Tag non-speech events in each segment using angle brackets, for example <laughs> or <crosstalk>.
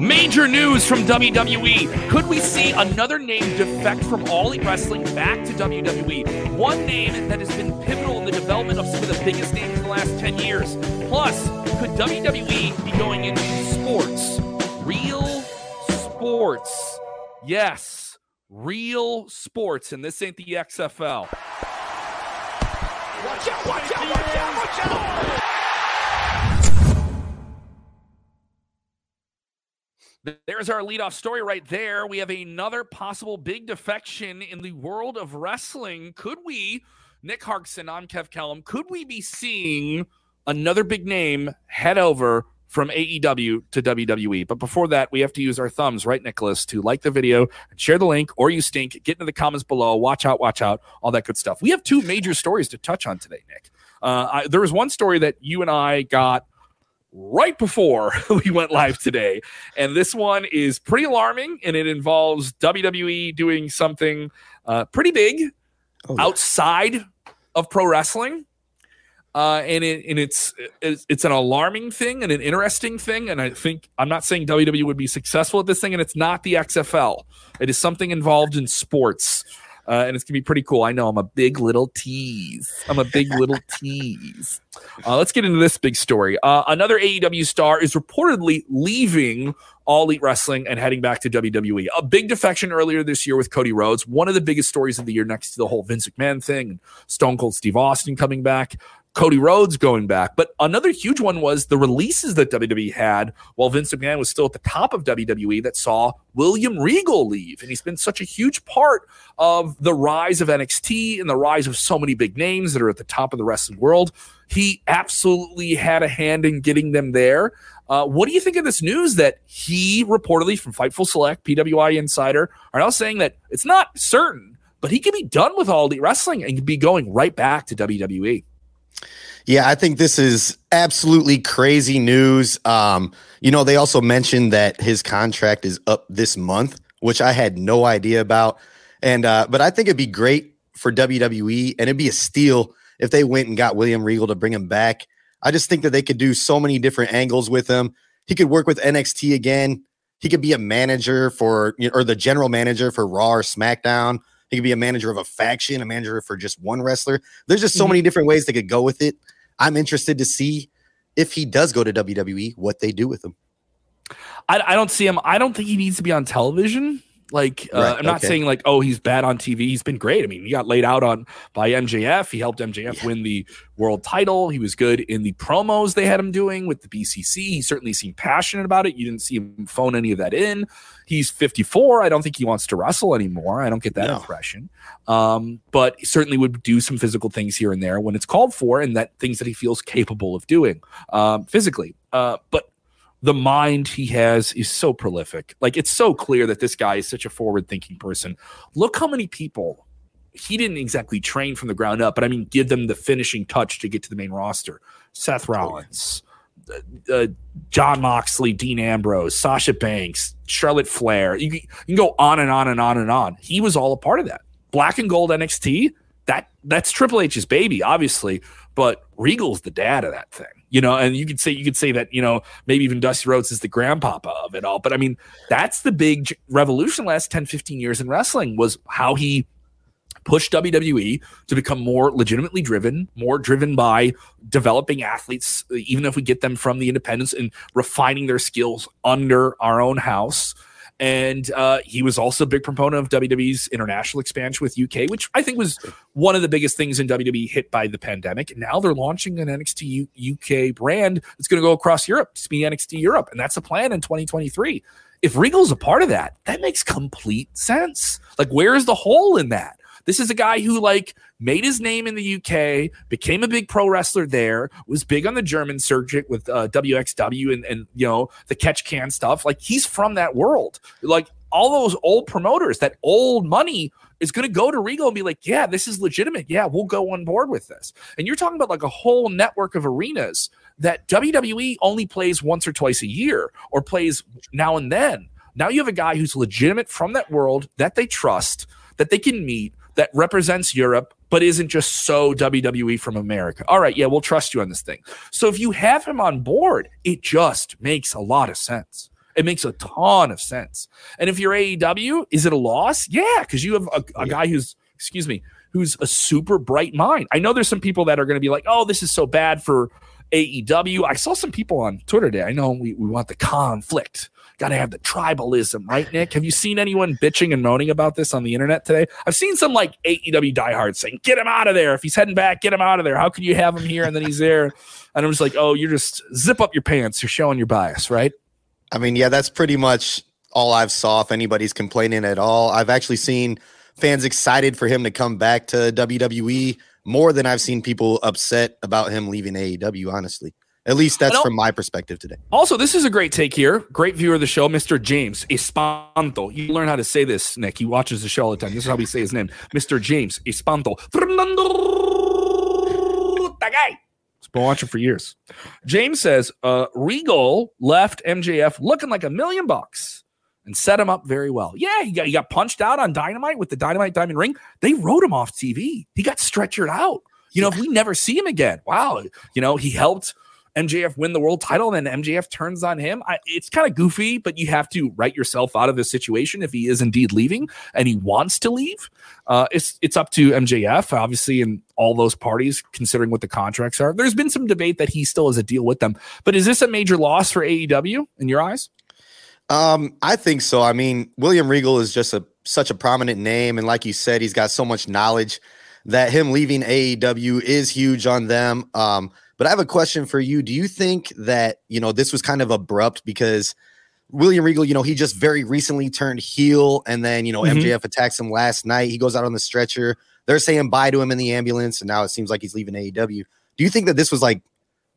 Major news from WWE. Could we see another name defect from All Elite Wrestling back to WWE? One name that has been pivotal in the development of some of the biggest names in the last 10 years. Plus, could WWE be going into sports? Real sports. Yes, real sports. And this ain't the XFL. Watch out, watch out, watch out, watch out! There's our leadoff story right there. We have another possible big defection in the world of wrestling. Could we, Nick Harksen, I'm Kev Kellam, could we be seeing another big name head over from AEW to WWE? But before that, we have to use our thumbs, right, Nicholas, to like the video share the link, or you stink. Get into the comments below. Watch out, watch out, all that good stuff. We have two major stories to touch on today, Nick. Uh, I, there was one story that you and I got right before <laughs> we went live today. And this one is pretty alarming and it involves WWE doing something uh, pretty big oh, yeah. outside of pro wrestling. Uh, and it, and it's, it's it's an alarming thing and an interesting thing, and I think I'm not saying WWE would be successful at this thing, and it's not the XFL. It is something involved in sports, uh, and it's gonna be pretty cool. I know I'm a big little tease. I'm a big little <laughs> tease. Uh, let's get into this big story. Uh, another AEW star is reportedly leaving All Elite Wrestling and heading back to WWE. A big defection earlier this year with Cody Rhodes. One of the biggest stories of the year, next to the whole Vince McMahon thing and Stone Cold Steve Austin coming back. Cody Rhodes going back. But another huge one was the releases that WWE had while Vince McMahon was still at the top of WWE that saw William Regal leave. And he's been such a huge part of the rise of NXT and the rise of so many big names that are at the top of the wrestling world. He absolutely had a hand in getting them there. Uh, what do you think of this news that he reportedly from Fightful Select, PWInsider, are now saying that it's not certain, but he could be done with all elite wrestling and be going right back to WWE? Yeah, I think this is absolutely crazy news. Um, you know, they also mentioned that his contract is up this month, which I had no idea about. And uh, but I think it'd be great for WWE and it'd be a steal if they went and got William Regal to bring him back. I just think that they could do so many different angles with him. He could work with NXT again. He could be a manager for or the general manager for Raw or SmackDown. He could be a manager of a faction, a manager for just one wrestler. There's just so mm-hmm. many different ways they could go with it. I'm interested to see if he does go to WWE, what they do with him. I, I don't see him. I don't think he needs to be on television. Like uh, right, I'm not okay. saying like oh he's bad on TV. He's been great. I mean he got laid out on by MJF. He helped MJF yeah. win the world title. He was good in the promos they had him doing with the BCC. He certainly seemed passionate about it. You didn't see him phone any of that in. He's 54. I don't think he wants to wrestle anymore. I don't get that no. impression. Um, but certainly would do some physical things here and there when it's called for, and that things that he feels capable of doing um, physically. Uh, but the mind he has is so prolific. Like it's so clear that this guy is such a forward thinking person. Look how many people he didn't exactly train from the ground up, but I mean, give them the finishing touch to get to the main roster. Seth Rollins, uh, uh, Jon Moxley, Dean Ambrose, Sasha Banks, Charlotte Flair. You, you can go on and on and on and on. He was all a part of that. Black and Gold NXT. That that's Triple H's baby, obviously, but Regal's the dad of that thing you know, and you could say you could say that you know maybe even Dusty Rhodes is the grandpapa of it all. But I mean, that's the big revolution last 10, 15 years in wrestling was how he pushed WWE to become more legitimately driven, more driven by developing athletes, even if we get them from the independents and refining their skills under our own house. And uh, he was also a big proponent of WWE's international expansion with UK, which I think was one of the biggest things in WWE hit by the pandemic. And now they're launching an NXT U- UK brand that's going to go across Europe to be NXT Europe. And that's a plan in 2023. If Regal's a part of that, that makes complete sense. Like, where is the hole in that? This is a guy who like made his name in the UK, became a big pro wrestler there, was big on the German circuit with uh, WXW and and you know the catch can stuff. Like he's from that world. Like all those old promoters, that old money is going to go to Regal and be like, yeah, this is legitimate. Yeah, we'll go on board with this. And you're talking about like a whole network of arenas that WWE only plays once or twice a year or plays now and then. Now you have a guy who's legitimate from that world that they trust, that they can meet, that represents Europe, but isn't just so WWE from America. All right, yeah, we'll trust you on this thing. So if you have him on board, it just makes a lot of sense. It makes a ton of sense. And if you're AEW, is it a loss? Yeah, because you have a, a guy who's, excuse me, who's a super bright mind. I know there's some people that are going to be like, oh, this is so bad for AEW. I saw some people on Twitter today. I know we, we want the conflict. Got to have the tribalism, right, Nick? Have you seen anyone bitching and moaning about this on the internet today? I've seen some like AEW diehards saying, get him out of there. If he's heading back, get him out of there. How can you have him here and then he's there? And I'm just like, oh, you're just zip up your pants. You're showing your bias, right? I mean, yeah, that's pretty much all I've saw. If anybody's complaining at all, I've actually seen fans excited for him to come back to WWE more than I've seen people upset about him leaving AEW. Honestly, at least that's from my perspective today. Also, this is a great take here. Great viewer of the show, Mr. James Espanto. You learn how to say this, Nick. He watches the show all the time. This is how we say his name, Mr. James Espanto. That guy. He's been watching for years. James says, uh, Regal left MJF looking like a million bucks and set him up very well. Yeah, he got, he got punched out on Dynamite with the Dynamite Diamond Ring. They wrote him off TV. He got stretchered out. You know, if we never see him again, wow, you know, he helped MJF win the world title and then MJF turns on him. I, it's kind of goofy, but you have to write yourself out of this situation if he is indeed leaving and he wants to leave. Uh, it's it's up to MJF, obviously, and all those parties, considering what the contracts are. There's been some debate that he still has a deal with them, but is this a major loss for AEW in your eyes? Um, I think so. I mean, William Regal is just a such a prominent name, and like you said, he's got so much knowledge that him leaving AEW is huge on them. Um, but I have a question for you. Do you think that, you know, this was kind of abrupt because William Regal, you know, he just very recently turned heel and then, you know, mm-hmm. MJF attacks him last night. He goes out on the stretcher. They're saying bye to him in the ambulance and now it seems like he's leaving AEW. Do you think that this was like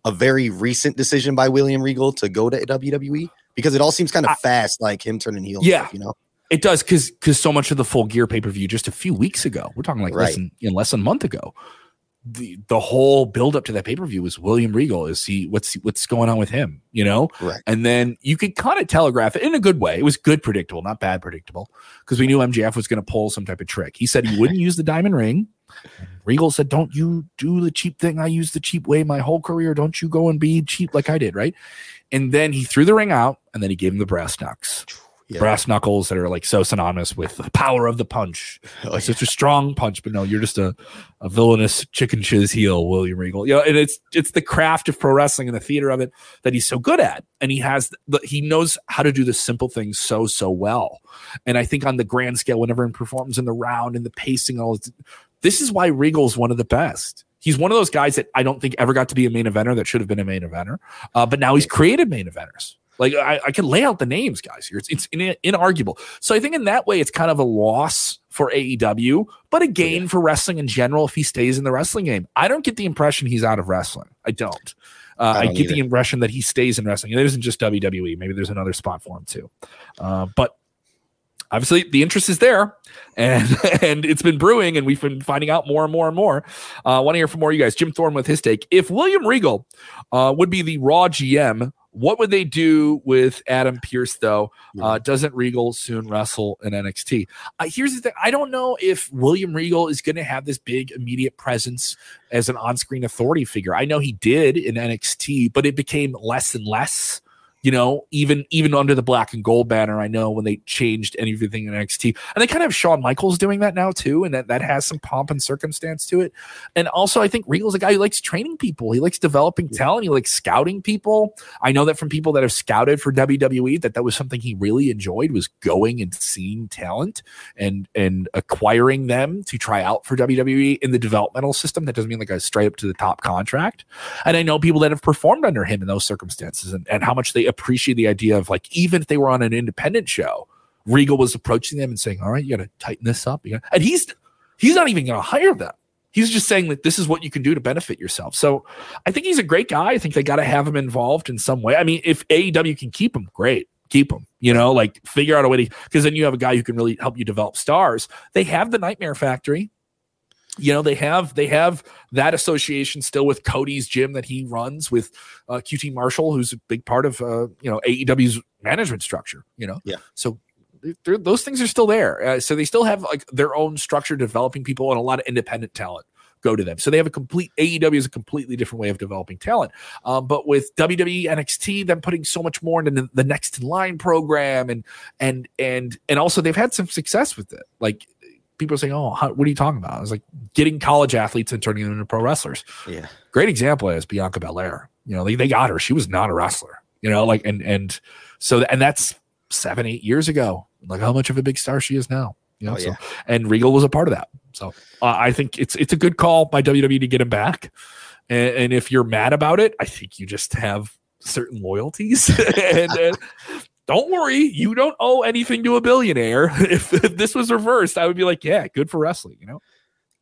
a very recent decision by William Regal to go to WWE? Because it all seems kind of fast, like him turning heel. Yeah. you know? It does because because so much of the full gear pay per view just a few weeks ago. We're talking like right. less than in less than a month ago the the whole build up to that pay per view was William Regal. Is he what's what's going on with him? You know, right. and then you could kind of telegraph it in a good way. It was good predictable, not bad predictable, because we knew MJF was going to pull some type of trick. He said he wouldn't use the diamond ring. Regal said, "Don't you do the cheap thing? I use the cheap way my whole career. Don't you go and be cheap like I did, right?" And then he threw the ring out, and then he gave him the brass knucks yeah. brass knuckles that are like so synonymous with the power of the punch. <laughs> Oh, it's yeah. such a strong punch, but no, you're just a, a villainous chicken shiz heel, William Regal. You know, and it's it's the craft of pro wrestling and the theater of it that he's so good at, and he has the, he knows how to do the simple things so so well. And I think on the grand scale, whenever he performs in the round and the pacing, all this is why Regal is one of the best. He's one of those guys that I don't think ever got to be a main eventer that should have been a main eventer, uh, but now he's created main eventers. Like I, I can lay out the names, guys. Here, it's it's in, inarguable. So I think in that way, it's kind of a loss for AEW, but a gain yeah. for wrestling in general if he stays in the wrestling game. I don't get the impression he's out of wrestling. I don't. Uh, I, I, get either. the impression that he stays in wrestling. It isn't just WWE. Maybe there's another spot for him too. Uh, but obviously the interest is there and <laughs> and it's been brewing and we've been finding out more and more and more uh want to hear from more of you guys jim thorne with his take if william regal uh would be the raw gm what would they do with Adam Pearce though? Uh, doesn't Regal soon wrestle in NXT? Uh, here's the thing I don't know if William Regal is going to have this big immediate presence as an on screen authority figure. I know he did in NXT, but it became less and less you know, even even under the black and gold banner, I know when they changed everything in NXT, and they kind of have Shawn Michaels doing that now too, and that that has some pomp and circumstance to it. And also, I think Regal's a guy who likes training people. He likes developing talent. He likes scouting people. I know that from people that have scouted for WWE, that that was something he really enjoyed was going and seeing talent and and acquiring them to try out for WWE in the developmental system. That doesn't mean like a straight up to the top contract. And I know people that have performed under him in those circumstances and, and how much they appreciate the idea of like even if they were on an independent show, Regal was approaching them and saying, "All right, you got to tighten this up." And he's he's not even going to hire them. He's just saying that this is what you can do to benefit yourself. So I think he's a great guy. I think they got to have him involved in some way. I mean, if AEW can keep him, great. Keep him, you know, like figure out a way to, because then you have a guy who can really help you develop stars. They have the Nightmare Factory you know they have they have that association still with Cody's gym that he runs with uh, QT Marshall, who's a big part of uh, you know AEW's management structure. You know, yeah. So those things are still there. Uh, so they still have like their own structure, developing people and a lot of independent talent go to them. So they have a complete AEW is a completely different way of developing talent. Um, but with WWE NXT, them putting so much more into the, the next in line program and and and and also they've had some success with it. Like people are saying, "Oh, how, what are you talking about?" I was like, getting college athletes and turning them into pro wrestlers. Yeah, great example is Bianca Belair. You know, they, they got her; she was not a wrestler. You know, like and and so and that's seven eight years ago. Like how much of a big star she is now. You know, oh, so yeah. and Regal was a part of that. So uh, I think it's it's a good call by WWE to get him back. And, and if you're mad about it, I think you just have certain loyalties <laughs> and, and don't worry, you don't owe anything to a billionaire. <laughs> If, if, this was reversed, I would be like, yeah, good for wrestling, you know?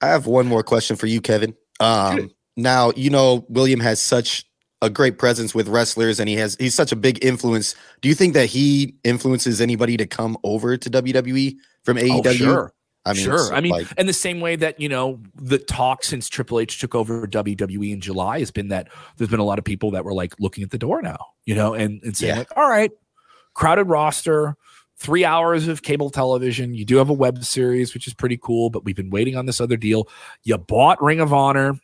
I have one more question for you, Kevin. Um, now, you know, William has such a great presence with wrestlers and he has he's such a big influence. Do you think that he influences anybody to come over to WWE from AEW? Oh, sure. I mean, sure. I mean, like, and the same way that you know the talk since Triple H took over WWE in July has been that there's been a lot of people that were like looking at the door now, you know, and and saying yeah. like, all right, crowded roster, three hours of cable television. You do have a web series, which is pretty cool, but we've been waiting on this other deal. You bought Ring of Honor,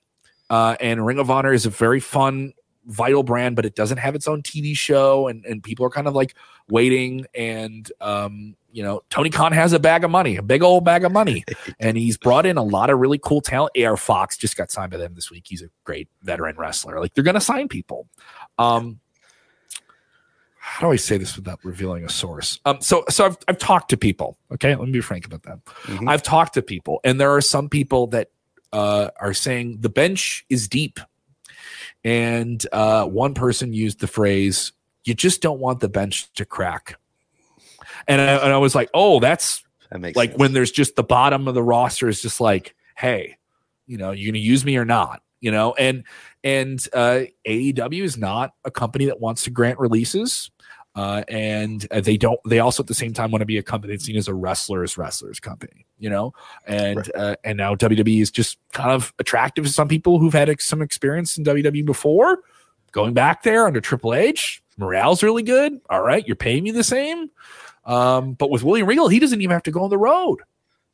uh, and Ring of Honor is a very fun, vital brand, but it doesn't have its own TV show, and and people are kind of like waiting. And um, you know, Tony Khan has a bag of money, a big old bag of money, <laughs> and he's brought in a lot of really cool talent. AR Fox just got signed by them this week. He's a great veteran wrestler. Like they're going to sign people. Um, how do I say this without revealing a source? Um, so so I've I've talked to people. Okay, let me be frank about that. Mm-hmm. I've talked to people, and there are some people that uh, are saying the bench is deep, and uh, one person used the phrase, "You just don't want the bench to crack," and I, and I was like, "Oh, that's that makes like sense. when there's just the bottom of the roster is just like, hey, you know, you're gonna use me or not?" You know, and and uh, AEW is not a company that wants to grant releases. Uh, and uh, they don't. They also at the same time want to be a company that's seen as a wrestlers wrestlers company, you know. And right. uh, and now WWE is just kind of attractive to some people who've had some experience in WWE before. Going back there under Triple H, morale's really good. All right, you're paying me the same. Um, but with William Regal, he doesn't even have to go on the road.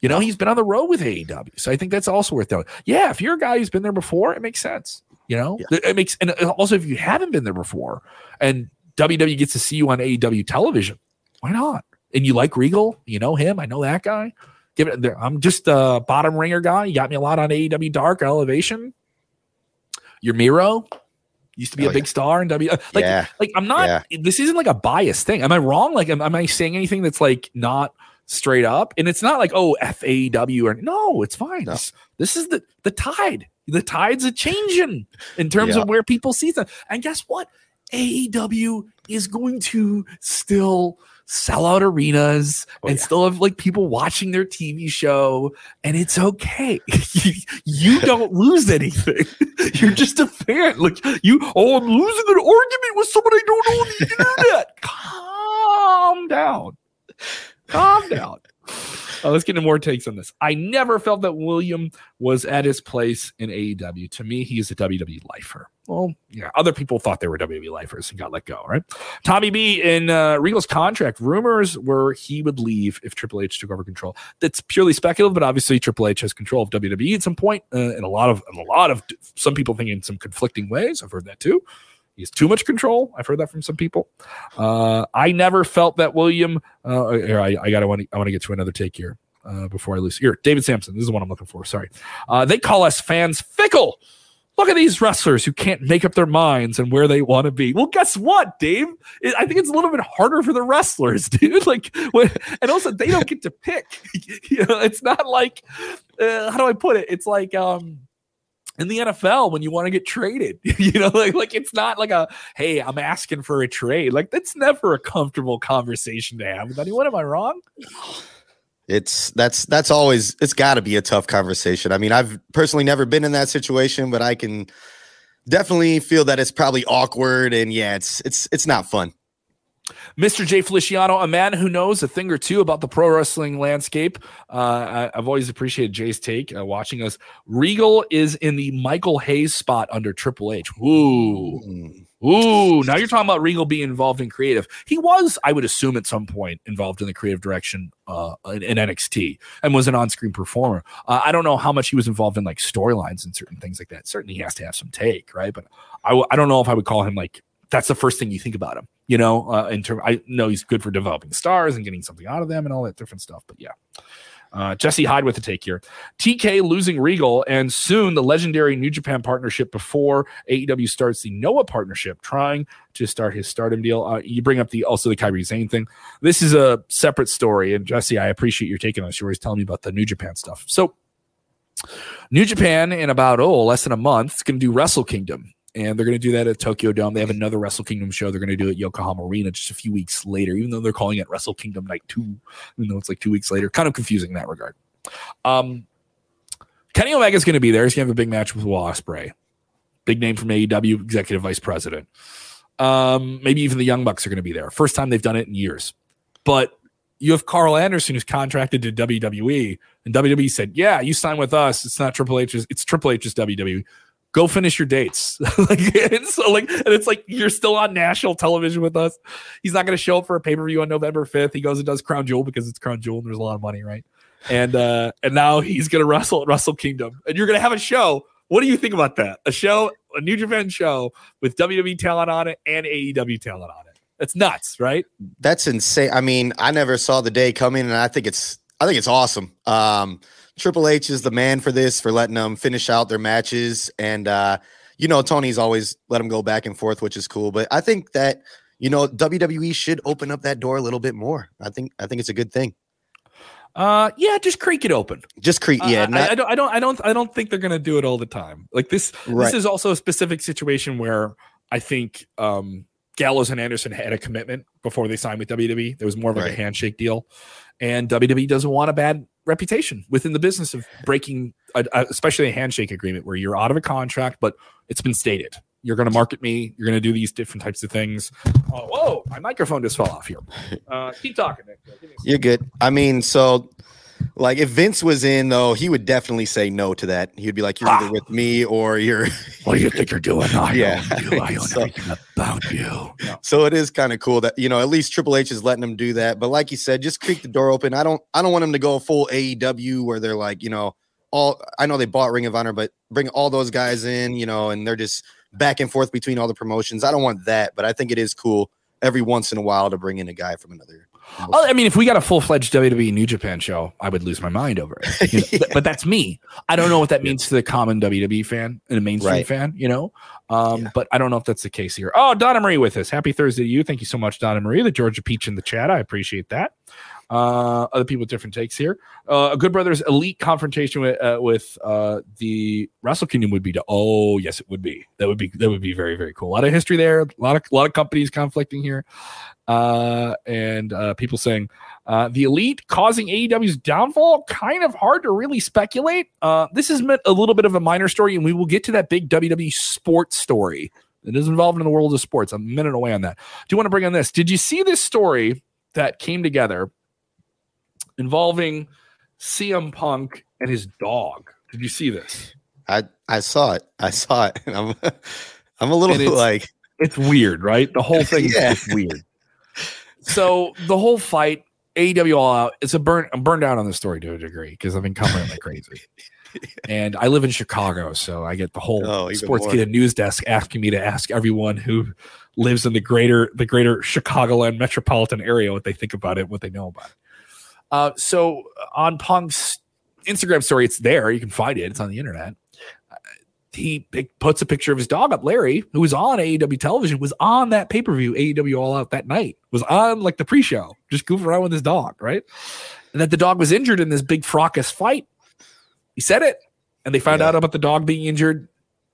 You know, he's been on the road with AEW, so I think that's also worth doing. Yeah, if you're a guy who's been there before, it makes sense. You know, yeah. it makes, and uh, also if you haven't been there before, and WWE gets to see you on AEW television. Why not? And you like Regal? You know him. I know that guy. Give it. I'm just a bottom ringer guy. You got me a lot on AEW Dark Elevation. Your Miro used to be oh, a big yeah. star in W. Like, yeah. like I'm not. Yeah. This isn't like a biased thing. Am I wrong? Like, am, am I saying anything that's like not straight up? And it's not like oh FAW or no. It's fine. No. This, this is the the tide. The tide's a changing in terms of where people see them. And guess what? AEW is going to still sell out arenas oh, and yeah. still have like people watching their TV show, and it's okay. <laughs> you, don't lose anything. <laughs> You're just a fan. Like you, oh, I'm losing an argument with someone I don't know on the <laughs> internet. Calm down. Calm down. Uh, let's get into more takes on this. I never felt that William was at his place in AEW. To me, he's a WWE lifer. Well, yeah, other people thought they were WWE lifers and got let go, right? Tommy B in uh, Regal's contract, rumors were he would leave if Triple H took over control. That's purely speculative, but obviously Triple H has control of WWE at some point, uh, and a lot of, and a lot of, some people think in some conflicting ways. I've heard that too. He has too much control. I've heard that from some people. Uh, I never felt that William. Uh, here, I, I got. I want to. I want to get to another take here uh, before I lose. Here, David Sampson. This is what I'm looking for. Sorry. Uh, they call us fans fickle. Look at these wrestlers who can't make up their minds and where they want to be. Well, guess what, Dave? I think it's a little bit harder for the wrestlers, <laughs> dude. Like, when, and also they don't get to pick. <laughs> you know, it's not like uh, how do I put it? It's like um in the NFL when you want to get traded. <laughs> you know, like like it's not like a hey, I'm asking for a trade. Like that's never a comfortable conversation to have with anyone. Am I wrong? It's that's that's always it's got to be a tough conversation. I mean, I've personally never been in that situation, but I can definitely feel that it's probably awkward and yeah, it's it's it's not fun. Mr. Jay Feliciano, a man who knows a thing or two about the pro wrestling landscape. Uh, I, have always appreciated Jay's take uh, watching us. Regal is in the Michael Hayes spot under Triple H. Ooh. Mm. Ooh, now you're talking about Regal being involved in creative. He was, I would assume, at some point involved in the creative direction uh, in, in NXT and was an on-screen performer. Uh, I don't know how much he was involved in like storylines and certain things like that. Certainly, he has to have some take, right? But I w- I don't know if I would call him like that's the first thing you think about him. You know, uh, in term, I know he's good for developing stars and getting something out of them and all that different stuff. But yeah. Uh, Jesse Hyde with the take here. TK losing Regal, and soon the legendary New Japan partnership before AEW starts the Noah partnership, trying to start his stardom deal. Uh, you bring up the also the Kairi Sane thing. This is a separate story, and Jesse, I appreciate your taking this. You're always telling me about the New Japan stuff. So, New Japan in about oh less than a month is going to do Wrestle Kingdom and they're going to do that at Tokyo Dome. They have another Wrestle Kingdom show. They're going to do at Yokohama Arena just a few weeks later, even though they're calling it Wrestle Kingdom Night Two, even though it's like two weeks later. Kind of confusing in that regard. Um, Kenny Omega is going to be there. He's going to have a big match with Will Ospreay, big name from AEW, executive vice president. Um, maybe even the Young Bucks are going to be there. First time they've done it in years. But you have Karl Anderson who's contracted to WWE, and WWE said, "Yeah, you sign with us. It's not Triple H's. It's Triple H's WWE go finish your dates. <laughs> like it's so like and it's like you're still on national television with us. He's not going to show up for a pay-per-view on November 5th. He goes and does Crown Jewel because it's Crown Jewel and there's a lot of money, right? And uh and now he's going to wrestle at Wrestle Kingdom. And you're going to have a show. What do you think about that? A show, a New Japan show with WWE talent on it and AEW talent on it. It's nuts, right? That's insane. I mean, I never saw the day coming and I think it's I think it's awesome. Um Triple H is the man for this, for letting them finish out their matches. And, uh, you know, Tony's always let them go back and forth, which is cool. But I think that, you know, WWE should open up that door a little bit more. I think, I think it's a good thing. Uh, yeah, just creak it open. Just creak. Yeah, uh, not- I, I, don't, I don't, I don't, I don't think they're gonna do it all the time. Like this, right. this is also a specific situation where I think um, Gallows and Anderson had a commitment before they signed with WWE. There was more of like right. a handshake deal, and WWE doesn't want a bad reputation within the business of breaking, a, a, especially a handshake agreement where you're out of a contract, but it's been stated you're going to market me. You're going to do these different types of things. Oh, whoa, my microphone just fell off here. Uh, keep talking, Nick. You're good. I mean, so like if Vince was in though, he would definitely say no to that. He'd be like, "You're either ah. with me or you're." <laughs> what do you think you're doing? I yeah, you. I own <laughs> so, everything about you. <laughs> So it is kind of cool that you know at least Triple H is letting him do that. But like you said, just creak the door open. I don't. I don't want him to go full AEW where they're like, you know, all. I know they bought Ring of Honor, but bring all those guys in, you know, and they're just back and forth between all the promotions. I don't want that, but I think it is cool every once in a while to bring in a guy from another Oh, I mean, if we got a full fledged WWE New Japan show, I would lose my mind over it. You know? yeah. <laughs> but, but, that's me. I don't know what that means to the common WWE fan and a mainstream right. fan, you know. Um, yeah. But I don't know if that's the case here. Oh, Donna Marie with us. Happy Thursday to you. Thank you so much, Donna Marie. The Georgia Peach in the chat. I appreciate that. Uh, other people with different takes here. Uh, a Good Brothers elite confrontation with uh, with uh, the Wrestle Kingdom would be to oh yes it would be that would be that would be very very cool. A lot of history there. A lot of a lot of companies conflicting here uh, and uh, people saying uh, the elite causing AEW's downfall. Kind of hard to really speculate. Uh, this is a little bit of a minor story, and we will get to that big WWE sports story that is involved in the world of sports. I'm a minute away on that. Do you want to bring on this? Did you see this story that came together involving CM Punk and his dog? Did you see this? I I saw it. I saw it. <laughs> I'm I'm a little like it's weird, right? The whole thing <laughs> yeah. is weird so the whole fight, AEW all out, it's a burn. I'm burned out on the story to a degree because I've been covering like crazy. <laughs> and I live in Chicago, so I get the whole oh, Sportskeeda news desk asking me to ask everyone who lives in the greater the greater Chicagoland metropolitan area what they think about it, what they know about it. Uh, so on Punk's Instagram story, it's there. You can find it. It's on the internet he puts a picture of his dog up. Larry, who was on AEW television, was on that pay per view AEW All Out that night. Was on like the pre show, just goofing around with his dog, right? And that the dog was injured in this big fracas fight. He said it, and they found yeah. out about the dog being injured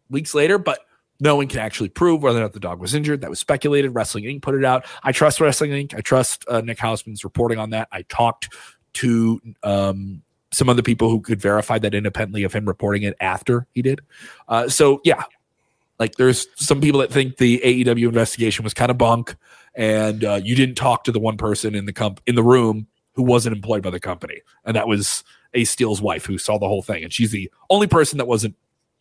weeks later, but no one can actually prove whether or not the dog was injured. That was speculated. Wrestling Inc. put it out. I trust Wrestling Inc. I trust uh, Nick Hausman's reporting on that. I talked to um, some other people who could verify that independently of him reporting it after he did. Uh, so yeah, like there's some people that think the AEW investigation was kind of bunk, and uh, you didn't talk to the one person in the comp in the room who wasn't employed by the company, and that was Ace Steel's wife who saw the whole thing, and she's the only person that wasn't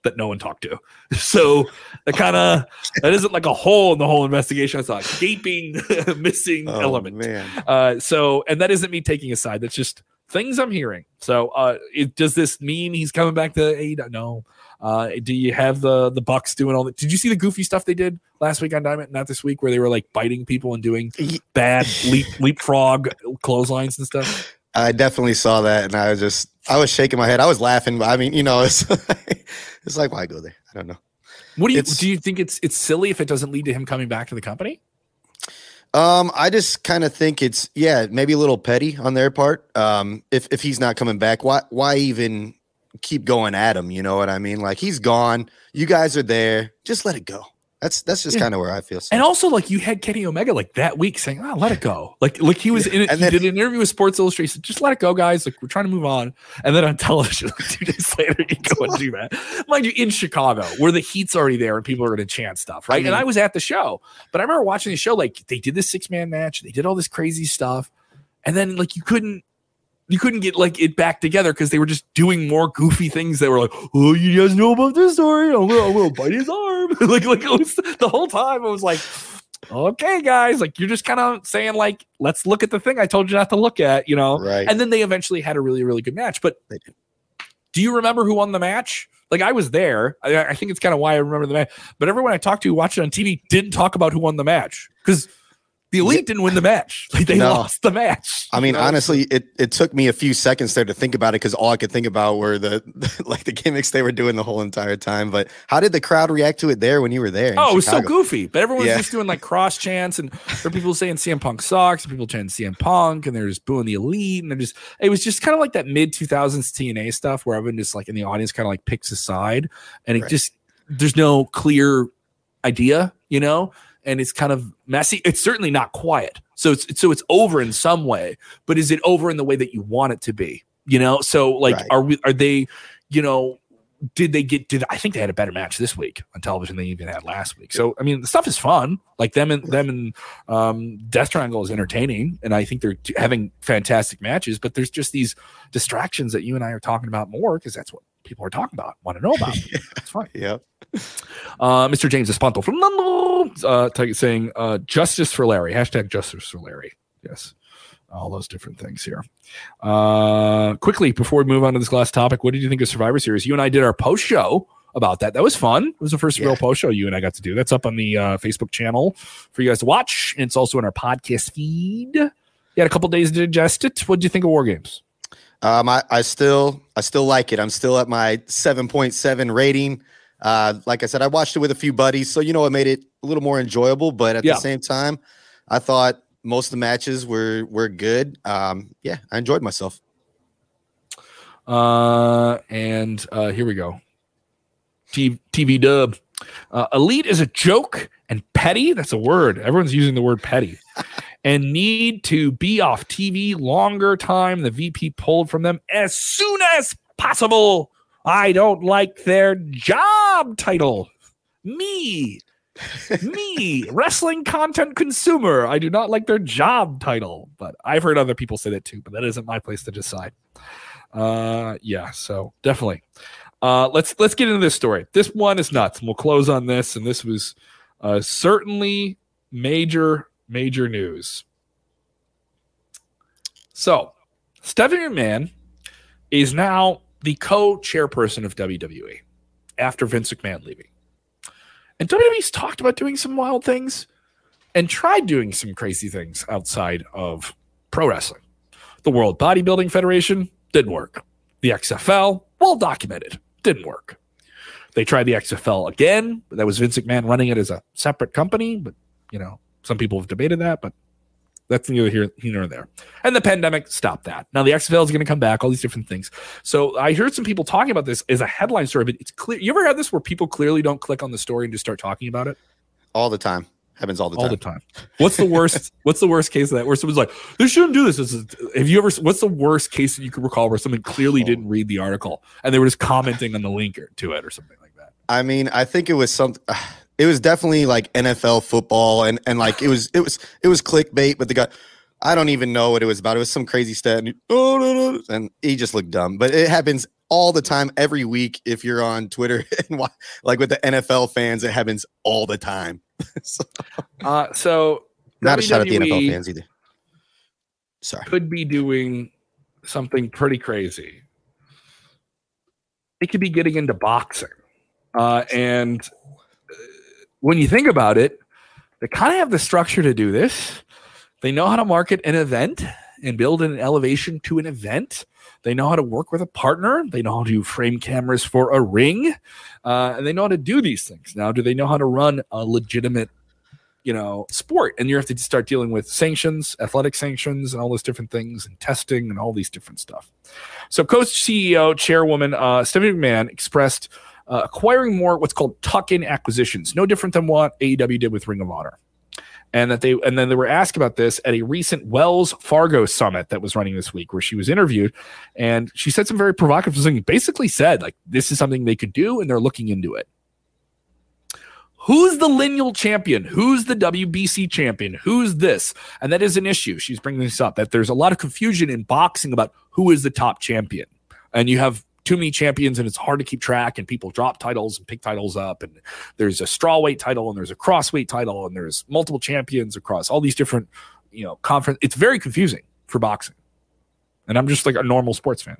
that no one talked to. <laughs> So that kind of that isn't like a hole in the whole investigation. I saw a gaping <laughs> missing oh, element. Uh, so and that isn't me taking a side. That's just things I'm hearing. So uh, it, does this mean he's coming back to AEW? No. Uh, do you have the the Bucks doing all that? Did you see the goofy stuff they did last week on Diamond? Not this week, where they were like biting people and doing bad leap leapfrog clotheslines and stuff. <laughs> I definitely saw that, and I was just I was shaking my head. I was laughing. I mean, you know, <laughs> it's it's like why go there? I don't know. What do you it's, do? You think it's it's silly if it doesn't lead to him coming back to the company? Um, I just kind of think it's yeah, maybe a little petty on their part. Um, if if he's not coming back, why why even keep going at him? You know what I mean? Like he's gone. You guys are there. Just let it go. That's that's just yeah. kind of where I feel. So. And also, like you had Kenny Omega like that week saying, "Oh, let it go." Like like he was in it. And he then, did an interview with Sports Illustrated. Said, Just let it go, guys. Like we're trying to move on. And then on <laughs> television, like, two days later, you go and do that. Mind you, in Chicago, where the heat's already there and people are going to chant stuff, right? I mean, and I mm-hmm. was at the show, but I remember watching the show. Like they did this six man match, they did all this crazy stuff, and then like you couldn't you couldn't get like it back together because they were just doing more goofy things that were like, oh, you guys know about this story? I'm gonna, I'm gonna bite his arm. <laughs> like, like it was the whole time. I was like, okay, guys, like you're just kind of saying like, let's look at the thing I told you not to look at, you know? Right. And then they eventually had a really, really good match. But do you remember who won the match? Like I was there. I, I think it's kind of why I remember the match. But everyone I talked to watched it on TV didn't talk about who won the match because the elite didn't win the match. <laughs> Like they no. lost the match. I mean, know? honestly, it, it took me a few seconds there to think about it because all I could think about were the, the, <laughs> like the gimmicks they were doing the whole entire time. But how did the crowd react to it there when you were there? Oh, it was so goofy. But everyone was yeah. just doing like cross chants and there were people saying CM Punk sucks, and people chanting CM Punk, and they're just booing the elite, and they're just it was just kind of like that mid two thousands TNA stuff where everyone just like in the audience kind of like picks a side, and it right. just there's no clear idea, you know and it's kind of messy. It's certainly not quiet. So it's so it's over in some way, but is it over in the way that you want it to be? You know, so like right. are we are they, you know, did they get did I think they had a better match this week on television than they even had last week. So I mean the stuff is fun. Like them and them and um Death Triangle is entertaining and I think they're having fantastic matches, but there's just these distractions that you and I are talking about more because that's what people are talking about, want to know about. <laughs> That's fine. yeah. Uh, Mr. James Espanto from uh, saying uh, justice for Larry. Hashtag justice for Larry. Yes. All those different things here. Uh, quickly, before we move on to this last topic, what did you think of Survivor Series? You and I did our post show about that. That was fun. It was the first yeah. real post show you and I got to do. That's up on the uh, Facebook channel for you guys to watch. And it's also in our podcast feed. You had a couple days to digest it. What did you think of War Games? Um, I, I still I still like it. I'm still at my 7.7 rating. Uh, like I said, I watched it with a few buddies, so you know it made it a little more enjoyable. But at yeah. the same time, I thought most of the matches were were good. Um, yeah, I enjoyed myself. Uh, and uh, here we go. T- TV dub. Uh, elite is a joke and petty. That's a word. Everyone's using the word petty. And need to be off TV longer time. The VP pulled from them as soon as possible. I don't like their job title. Me. <laughs> Me, wrestling content consumer. I do not like their job title, but I've heard other people say that too, but that isn't my place to decide. Uh yeah, so definitely. Uh let's let's get into this story. This one is nuts, and we'll close on this. And this was uh certainly major major news. So, Stephanie McMahon is now the co-chairperson of WWE after Vince McMahon leaving. And WWE's talked about doing some wild things and tried doing some crazy things outside of pro wrestling. The World Bodybuilding Federation didn't work. The XFL, well documented, didn't work. They tried the XFL again, but that was Vince McMahon running it as a separate company, but you know, some people have debated that, but that's neither here, here nor there. And the pandemic stopped that. Now the XFL is going to come back, all these different things. So I heard some people talking about this as a headline story, but it's clear. You ever had this where people clearly don't click on the story and just start talking about it? All the time. Happens all the time. All the time. What's the worst? <laughs> what's the worst case of that? Where someone's like, "They shouldn't do this." have you ever? What's the worst case that you could recall where someone clearly oh. didn't read the article and they were just commenting on the link or, to it or something like that? I mean, I think it was something. It was definitely like NFL football, and and like it was it was it was clickbait, but the guy I don't even know what it was about. It was some crazy stat, and he, oh, no, no, and he just looked dumb. But it happens all the time, every week. If you're on Twitter <laughs> and like with the NFL fans, it happens all the time. <laughs> so, uh, so not WWE a shot at the NFL fans either. Sorry, could be doing something pretty crazy. It could be getting into boxing, uh, and when you think about it, they kind of have the structure to do this. They know how to market an event and build an elevation to an event. They know how to work with a partner. They know how to frame cameras for a ring, uh, and they know how to do these things. Now, do they know how to run a legitimate, you know, sport? And you have to start dealing with sanctions, athletic sanctions, and all those different things, and testing, and all these different stuff. So, Coach CEO Chairwoman uh, Stephanie McMahon expressed uh, acquiring more what's called tuck-in acquisitions, no different than what AEW did with Ring of Honor and that they and then they were asked about this at a recent Wells Fargo summit that was running this week, where she was interviewed, and she said some very provocative things. Basically, said like this is something they could do, and they're looking into it. Who's the lineal champion? Who's the WBC champion? Who's this? And that is an issue. She's bringing this up that there's a lot of confusion in boxing about who is the top champion. And you have too many champions and it's hard to keep track and people drop titles and pick titles up. And there's a strawweight title and there's a crossweight title and there's multiple champions across all these different you know conference it's very confusing for boxing. And i'm just like a normal sports fan.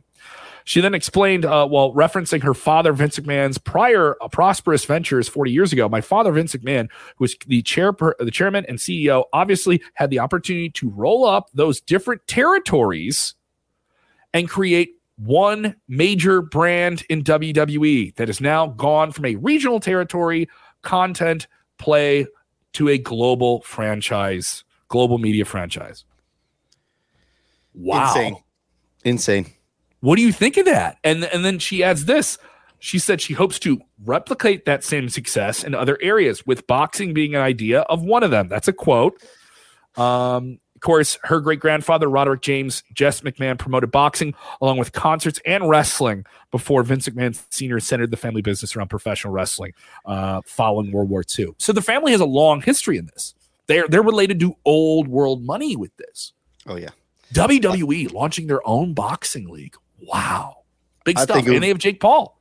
She then explained, uh, while referencing her father, Vince McMahon's prior uh, prosperous ventures 40 years ago, my father, Vince McMahon, who was the chair, the chairman and CEO, obviously had the opportunity to roll up those different territories and create one major brand in WWE that has now gone from a regional territory content play to a global franchise, global media franchise. Wow. Insane. Insane. What do you think of that? And and then she adds this. She said she hopes to replicate that same success in other areas, with boxing being an idea of one of them. That's a quote. Um, of course, her great grandfather, Roderick James Jess McMahon, promoted boxing along with concerts and wrestling before Vince McMahon Sr. centered the family business around professional wrestling uh, following World War II. So the family has a long history in this. They're, they're related to old world money with this. Oh, yeah. WWE launching their own boxing league. Wow. Big stuff. and they have Jake Paul.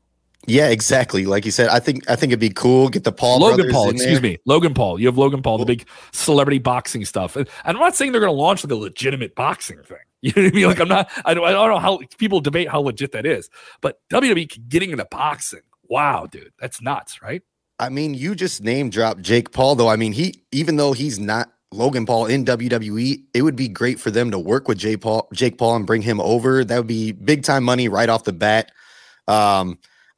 Yeah, exactly. Like you said, I think I think it'd be cool. Get the Paul Logan Paul, excuse there. me, Logan Paul. You have Logan Paul, the big celebrity boxing stuff. And I'm not saying they're going to launch like a legitimate boxing thing. <laughs> You know what I mean? Like I'm not. I don't. I don't know how people debate how legit that is. But WWE getting into boxing. Wow, dude, that's nuts, right? I mean, you just name dropped Jake Paul, though. I mean, he even though he's not Logan Paul in WWE, it would be great for them to work with Jake Paul, Jake Paul, and bring him over. That would be big time money right off the bat. Um,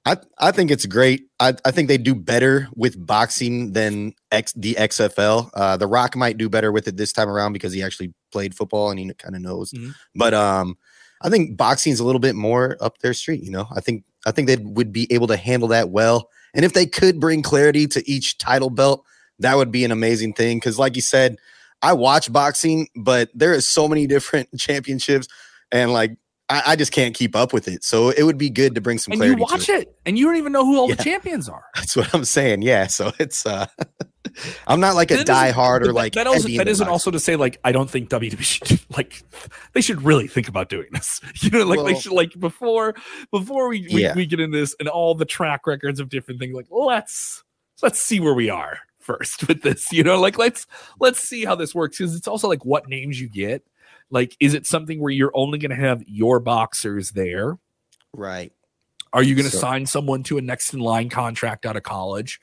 I, I think it's great. I, I think they do better with boxing than X, the XFL. Uh, the Rock might do better with it this time around because he actually played football and he kind of knows. Mm-hmm. But um, I think boxing is a little bit more up their street. You know, I think I think they would be able to handle that well. And if they could bring clarity to each title belt, that would be an amazing thing. Because, like you said, I watch boxing, but there is so many <laughs> different championships, and like I, I, just can't keep up with it. So it would be good to bring some and clarity. You watch it. it. and you don't even know who all yeah. the champions are. <laughs> That's what I'm saying. Yeah. So it's uh <laughs> I'm not like a die hard or like that, also, that isn't also to say like I don't think WWE should <laughs> like they should really think about doing this. You know, like well, they should like before before we we, yeah. we get in this and all the track records of different things, like let's let's see where we are first with this. You know, like let's let's see how this works. Because it's also like what names you get like, is it something where you're only going to have your boxers there? Right. Are you going to so. sign someone to a next in line contract out of college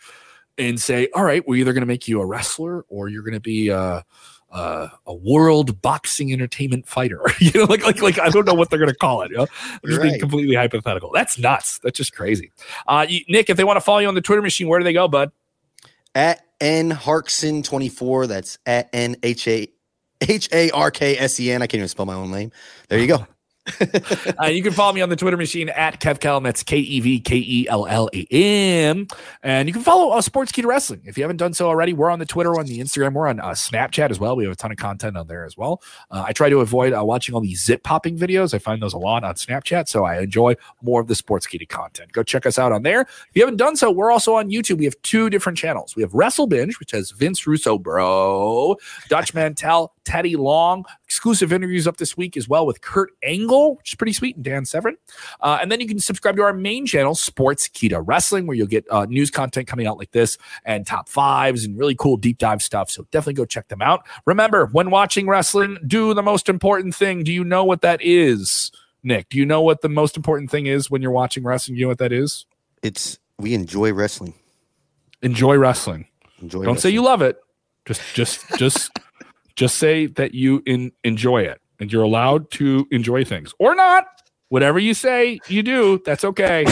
and say, all right, we're either going to make you a wrestler or you're going to be a, a, a, world boxing entertainment fighter? <laughs> you know, like, like, like, I don't know what they're going to call it. You know? I'm just right. being completely hypothetical. That's nuts. That's just crazy. Uh, you, Nick, if they want to follow you on the Twitter machine, where do they go, bud? At N Harksen 24. That's at N H A H A R K S E N. I can't even spell my own name. There you go. <laughs> uh, you can follow me on the Twitter machine at KevKellam. That's K E V K E L L A M. And you can follow uh, Sportskeeda Wrestling. If you haven't done so already, we're on the Twitter, on the Instagram, we're on uh, Snapchat as well. We have a ton of content on there as well. Uh, I try to avoid uh, watching all these zip popping videos. I find those a lot on Snapchat. So I enjoy more of the Sportskeeda content. Go check us out on there. If you haven't done so, we're also on YouTube. We have two different channels. We have Wrestle Binge, which has Vince Russo, bro, Dutch Mantell, Teddy Long. Exclusive interviews up this week as well with Kurt Angle Which is pretty sweet, and Dan Severn. Uh, and then you can subscribe to our main channel, Sportskeeda Wrestling, where you'll get uh, news content coming out like this and top fives and really cool deep dive stuff. So definitely go check them out. Remember, when watching wrestling, do the most important thing. Do you know what that is? Nick, do you know what the most important thing is when you're watching wrestling? You know what that is? It's we enjoy wrestling. Enjoy wrestling. Enjoy. Don't wrestling. say you love it. Just, just, <laughs> just, just say that you in, enjoy it, and you're allowed to enjoy things or not. Whatever you say, you do. That's okay.